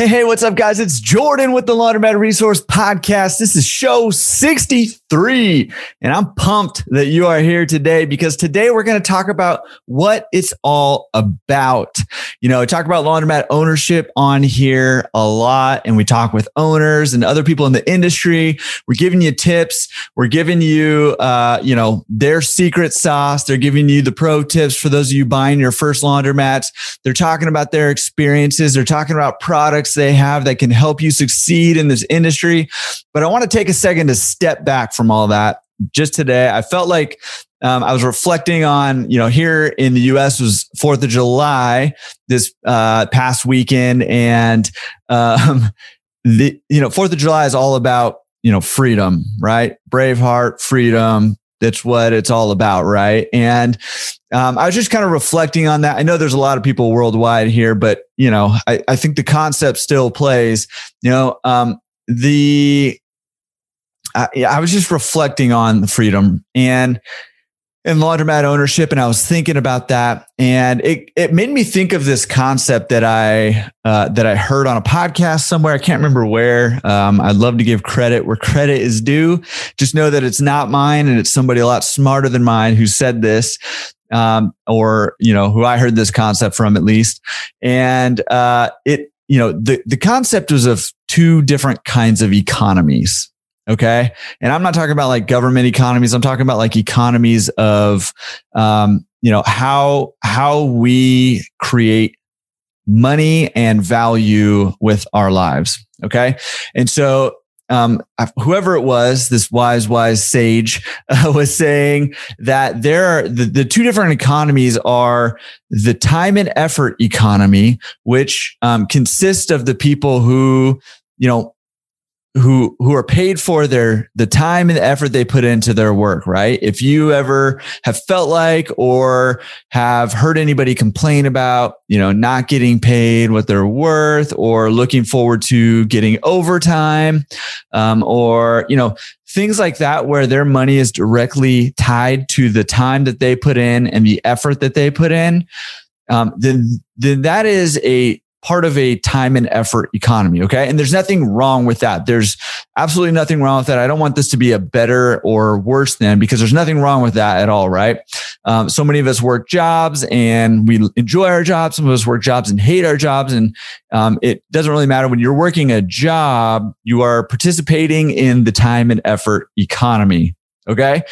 Hey, hey, what's up, guys? It's Jordan with the Laundromat Resource Podcast. This is show 63, and I'm pumped that you are here today because today we're going to talk about what it's all about. You know, talk about laundromat ownership on here a lot, and we talk with owners and other people in the industry. We're giving you tips. We're giving you, uh, you know, their secret sauce. They're giving you the pro tips for those of you buying your first laundromats. They're talking about their experiences. They're talking about products products they have that can help you succeed in this industry. But I want to take a second to step back from all that. Just today, I felt like um, I was reflecting on, you know, here in the U.S. was Fourth of July this uh, past weekend, and um, the you know Fourth of July is all about you know freedom, right? Braveheart, freedom. That's what it's all about, right? And um, I was just kind of reflecting on that. I know there's a lot of people worldwide here, but you know, I, I think the concept still plays. You know, um, the I, I was just reflecting on the freedom and and laundromat ownership, and I was thinking about that, and it it made me think of this concept that I uh, that I heard on a podcast somewhere. I can't remember where. Um, I'd love to give credit where credit is due. Just know that it's not mine, and it's somebody a lot smarter than mine who said this um, or you know who I heard this concept from at least, and uh, it you know the the concept was of two different kinds of economies. Okay, and I'm not talking about like government economies. I'm talking about like economies of um, you know how how we create money and value with our lives. Okay. And so um, whoever it was, this wise, wise sage uh, was saying that there are the, the two different economies are the time and effort economy, which um, consists of the people who, you know, who who are paid for their the time and the effort they put into their work right? If you ever have felt like or have heard anybody complain about you know not getting paid what they're worth or looking forward to getting overtime um, or you know things like that where their money is directly tied to the time that they put in and the effort that they put in um, then then that is a part of a time and effort economy. Okay. And there's nothing wrong with that. There's absolutely nothing wrong with that. I don't want this to be a better or worse than because there's nothing wrong with that at all. Right. Um, so many of us work jobs and we enjoy our jobs. Some of us work jobs and hate our jobs. And um, it doesn't really matter when you're working a job, you are participating in the time and effort economy. Okay.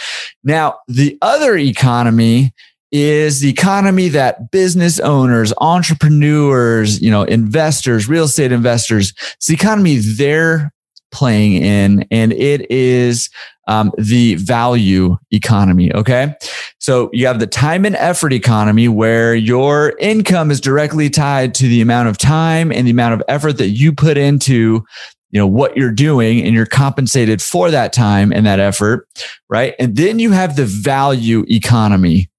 Now, the other economy is the economy that business owners, entrepreneurs, you know, investors, real estate investors, it's the economy they're playing in, and it is um, the value economy. Okay. So you have the time and effort economy where your income is directly tied to the amount of time and the amount of effort that you put into you know what you're doing and you're compensated for that time and that effort right and then you have the value economy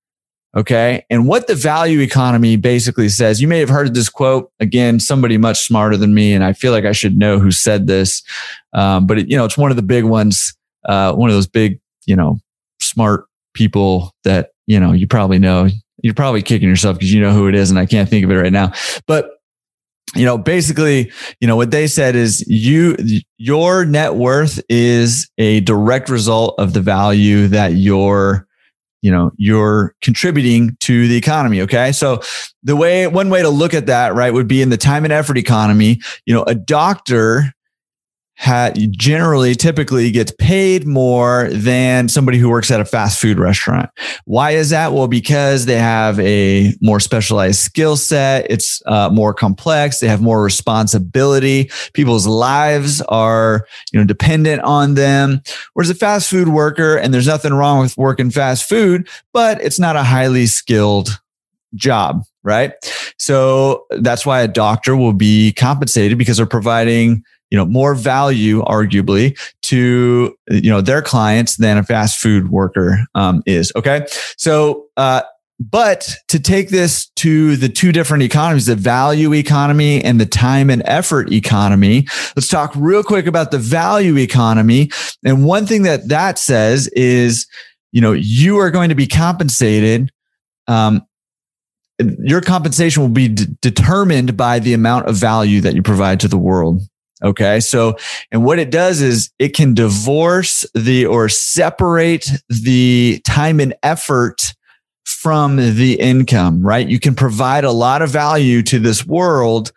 Okay. And what the value economy basically says, you may have heard this quote again, somebody much smarter than me. And I feel like I should know who said this. Um, but it, you know, it's one of the big ones, uh, one of those big, you know, smart people that, you know, you probably know. You're probably kicking yourself because you know who it is. And I can't think of it right now. But you know, basically, you know, what they said is you, your net worth is a direct result of the value that your you know you're contributing to the economy okay? So the way one way to look at that right would be in the time and effort economy you know a doctor ha- generally typically gets paid more than somebody who works at a fast food restaurant. Why is that? Well, because they have a more specialized skill set. It's uh, more complex. They have more responsibility. People's lives are, you know, dependent on them. Whereas a fast food worker, and there's nothing wrong with working fast food, but it's not a highly skilled job, right? So that's why a doctor will be compensated because they're providing you know more value arguably to you know their clients than a fast food worker um, is okay so uh, but to take this to the two different economies, the value economy and the time and effort economy, let's talk real quick about the value economy. And one thing that that says is, you know, you are going to be compensated um, your compensation will be d- determined by the amount of value that you provide to the world. Okay. So, and what it does is it can divorce the or separate the time and effort from the income, right? You can provide a lot of value to this world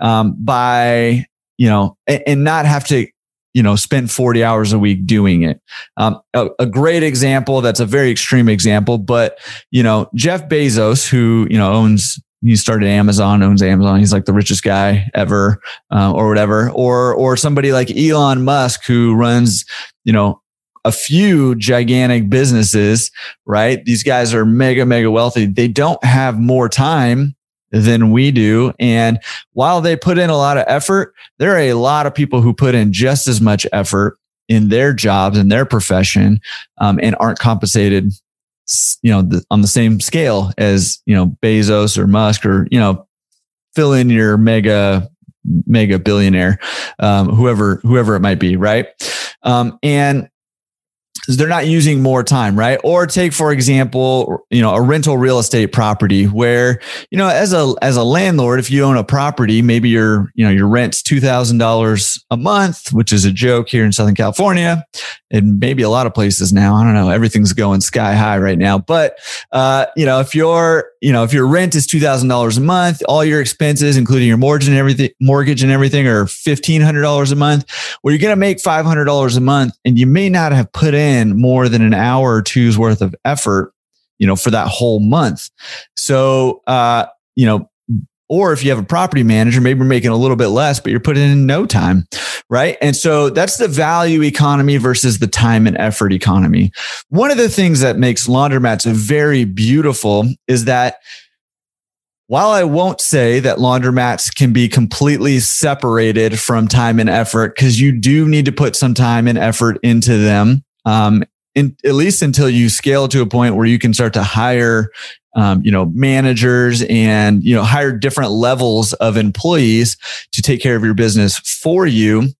um, by, you know, and, and, not have to, you know, spend 40 hours a week doing it. Um, a, a, great example that's a very extreme example, but, you know, Jeff Bezos, who, you know, owns he started Amazon, owns Amazon. He's like the richest guy ever, uh, or whatever. Or or somebody like Elon Musk who runs, you know, a few gigantic businesses, right? These guys are mega, mega wealthy. They don't have more time than we do. And while they put in a lot of effort, there are a lot of people who put in just as much effort in their jobs and their profession um, and aren't compensated you know the, on the same scale as you know bezos or musk or you know fill in your mega mega billionaire um, whoever whoever it might be right? Um, and they're not using more time, right? Or take, for example, you know, a rental real estate property where, you know, as a, as a landlord, if you own a property, maybe your, you know, your rent's $2,000 a month, which is a joke here in Southern California and maybe a lot of places now. I don't know. Everything's going sky high right now. But, uh, you know, if your, you know, if your rent is $2,000 a month, all your expenses, including your mortgage and everything, mortgage and everything are $1,500 a month, well, you're going to make $500 a month and you may not have put in more than an hour or two's worth of effort, you know, for that whole month. So, uh, you know, or if you have a property manager, maybe you're making a little bit less, but you're putting in no time. Right. And so that's the value economy versus the time and effort economy. One of the things that makes laundromats very beautiful is that while I won't say that laundromats can be completely separated from time and effort, because you do need to put some time and effort into them, um, in, at least until you scale to a point where you can start to hire um, you know, managers and, you know, hire different levels of employees to take care of your business for you.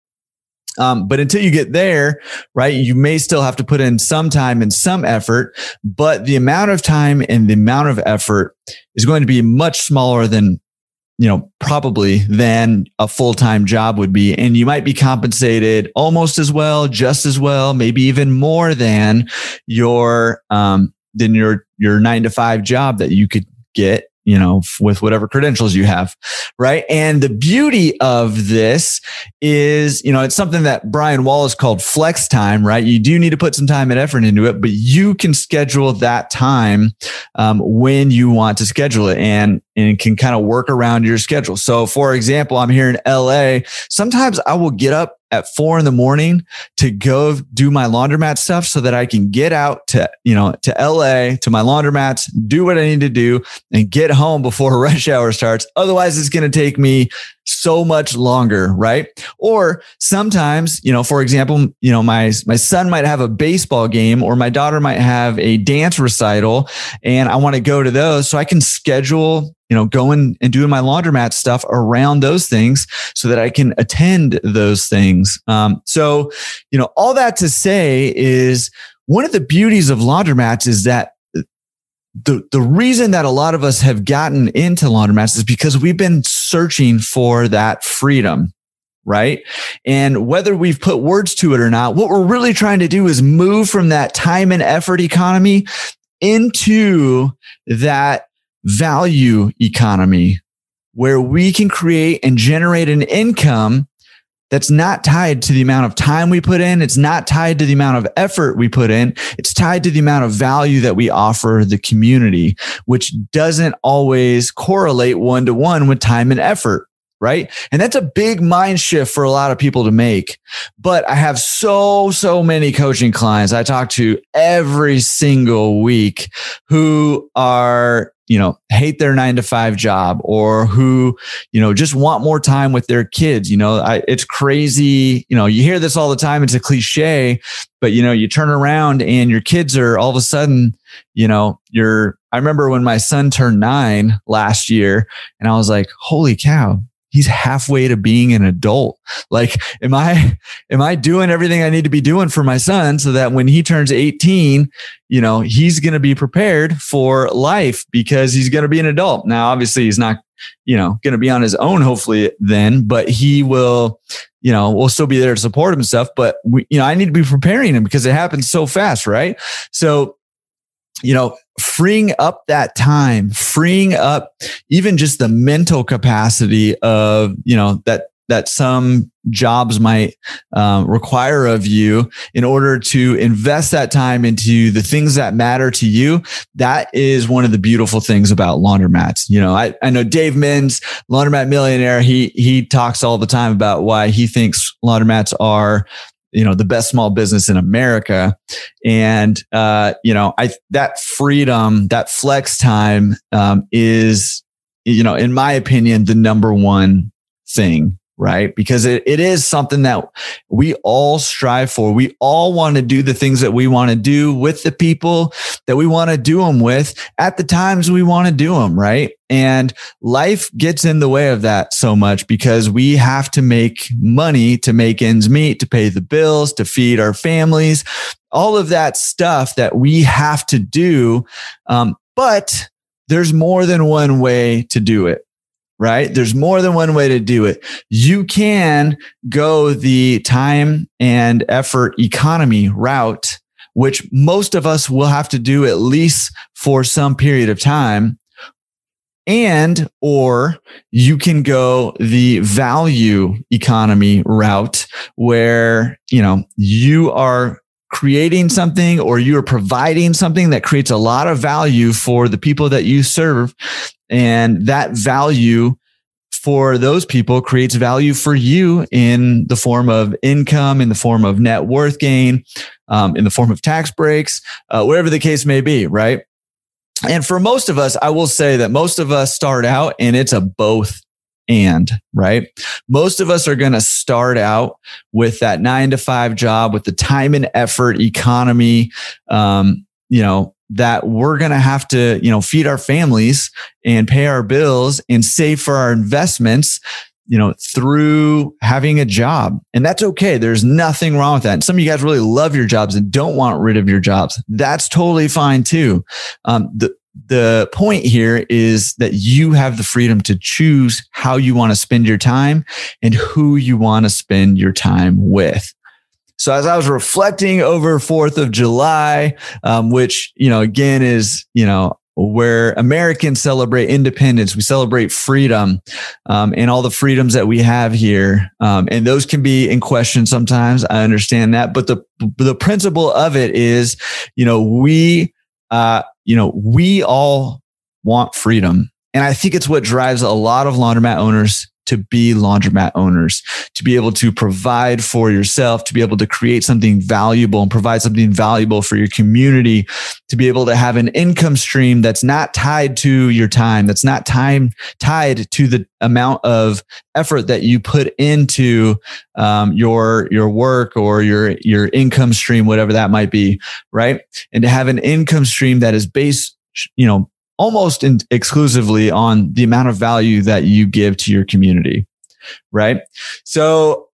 Um, but until you get there, right, you may still have to put in some time and some effort, but the amount of time and the amount of effort is going to be much smaller than, you know, probably than a full time job would be. And you might be compensated almost as well, just as well, maybe even more than your, um, than your your nine to five job that you could get you know, with whatever credentials you have. Right. And the beauty of this is, you know, it's something that Brian Wallace called flex time, right? You do need to put some time and effort into it, but you can schedule that time um, when you want to schedule it and, and can kind of work around your schedule. So for example, I'm here in LA. Sometimes I will get up at four in the morning to go do my laundromat stuff so that I can get out to, you know, to LA, to my laundromats, do what I need to do and get home before rush hour starts. Otherwise, it's going to take me so much longer, right? Or sometimes, you know, for example, you know, my my son might have a baseball game or my daughter might have a dance recital and I want to go to those so I can schedule you know, going and doing my laundromat stuff around those things so that I can attend those things. Um, so, you know, all that to say is one of the beauties of laundromats is that the, the reason that a lot of us have gotten into laundromats is because we've been searching for that freedom right? And whether we've put words to it or not, what we're really trying to do is move from that time and effort economy into that value economy where we can create and generate an income that's not tied to the amount of time we put in. It's not tied to the amount of effort we put in. It's tied to the amount of value that we offer the community, which doesn't always correlate one to one with time and effort. Right. And that's a big mind shift for a lot of people to make. But I have so, so many coaching clients I talk to every single week who are you know, hate their nine to five job or who, you know, just want more time with their kids. You know, I, it's crazy. You know, you hear this all the time. It's a cliche, but you know, you turn around and your kids are all of a sudden, you know, you're, I remember when my son turned nine last year and I was like, holy cow, he's halfway to being an adult. Like, am I, am I doing everything I need to be doing for my son so that when he turns 18, you know, he's going to be prepared for life because he's going to be an adult. Now, obviously he's not, you know, going to be on his own, hopefully then, but he will, you know, we'll still be there to support him stuff. But we, you know, I need to be preparing him because it happens so fast. Right. So, you know, freeing up that time, freeing up even just the mental capacity of, you know, that, that some jobs might um, require of you in order to invest that time into the things that matter to you. That is one of the beautiful things about laundromats. You know, I, I know Dave Menz, laundromat millionaire, he, he talks all the time about why he thinks laundromats are you know the best small business in America, and uh, you know I that freedom, that flex time um, is you know in my opinion the number one thing right? Because it, it is something that we all strive for. We all want to do the things that we want to do with the people that we want to do them with at the times we want to do them, right? And life gets in the way of that so much because we have to make money to make ends meet, to pay the bills, to feed our families, all of that stuff that we have to do. Um, but there's more than one way to do it right? There's more than one way to do it. You can go the time and effort economy route, which most of us will have to do at least for some period of time. And, or you can go the value economy route where, you know, you are creating something or you're providing something that creates a lot of value for the people that you serve and that value for those people creates value for you in the form of income, in the form of net worth gain, um, in the form of tax breaks, uh, whatever the case may be, right? And for most of us, I will say that most of us start out and it's a both and, right? Most of us are going to start out with that nine to five job with the time and effort economy, um, you know, that we're going to have to, you know, feed our families and pay our bills and save for our investments, you know, through having a job. And that's okay. There's nothing wrong with that. And some of you guys really love your jobs and don't want rid of your jobs. That's totally fine too. Um, the, the point here is that you have the freedom to choose how you want to spend your time and who you want to spend your time with. So as I was reflecting over 4th of July, um, which, you know, again is, you know, where Americans celebrate independence, we celebrate freedom, um, and all the freedoms that we have here. Um, and those can be in question sometimes. I understand that, but the the principle of it is, you know, we, uh, you know, we all want freedom, and I think it's what drives a lot of laundromat owners to be laundromat owners, to be able to provide for yourself, to be able to create something valuable and provide something valuable for your community, to be able to have an income stream that's not tied to your time, that's not time tied to the amount of effort that you put into um, your your work or your your income stream, whatever that might be, right? And to have an income stream that is based, you know, almost in, exclusively on the amount of value that you give to your community. Right. So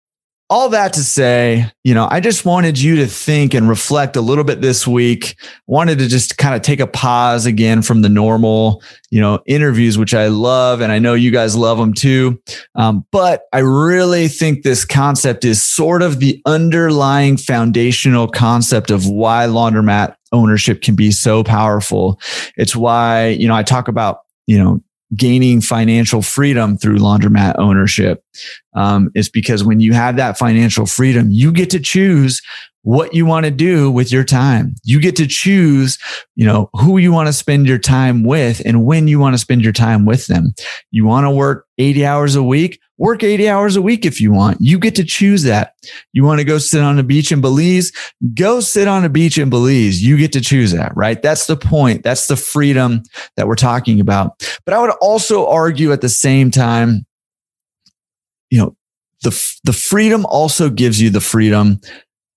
all that to say, you know, I just wanted you to think and reflect a little bit this week. Wanted to just kind of take a pause again from the normal, you know, interviews, which I love. And I know you guys love them too. Um, but I really think this concept is sort of the underlying foundational concept of why laundromat ownership can be so powerful. It's why, you know, I talk about, you know, gaining financial freedom through laundromat ownership um, is because when you have that financial freedom, you get to choose what you want to do with your time. You get to choose, you know, who you want to spend your time with and when you want to spend your time with them. You want to work 80 hours a week? Work 80 hours a week if you want. You get to choose that. You want to go sit on a beach in Belize? Go sit on a beach in Belize. You get to choose that, right? That's the point. That's the freedom that we're talking about. But I would also argue at the same time, you know, the, the freedom also gives you the freedom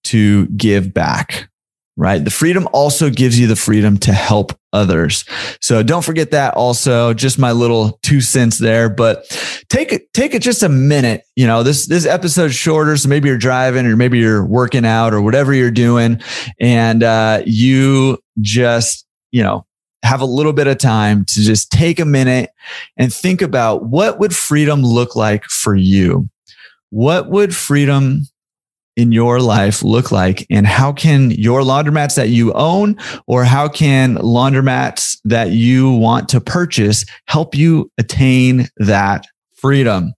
to give back right? The freedom also gives you the freedom to help others. So don't forget that also, just my little two cents there, but take it, take it just a minute. You know, this, this episode's shorter. So maybe you're driving or maybe you're working out or whatever you're doing. And, uh, you just, you know, have a little bit of time to just take a minute and think about what would freedom look like for you? What would freedom in your life look like? And how can your laundromats that you own or how can laundromats that you want to purchase help you attain that freedom?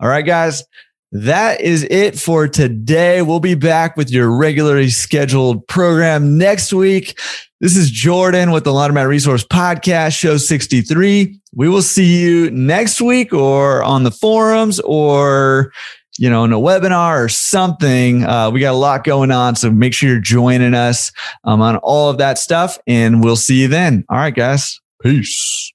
All right, guys. That is it for today. We'll be back with your regularly scheduled program next week. This is Jordan with the Laundromat Resource Podcast, show 63. We will see you next week or on the forums or you know, in a webinar or something. Uh, we got a lot going on. So make sure you're joining us um, on all of that stuff and we'll see you then. All right, guys. Peace.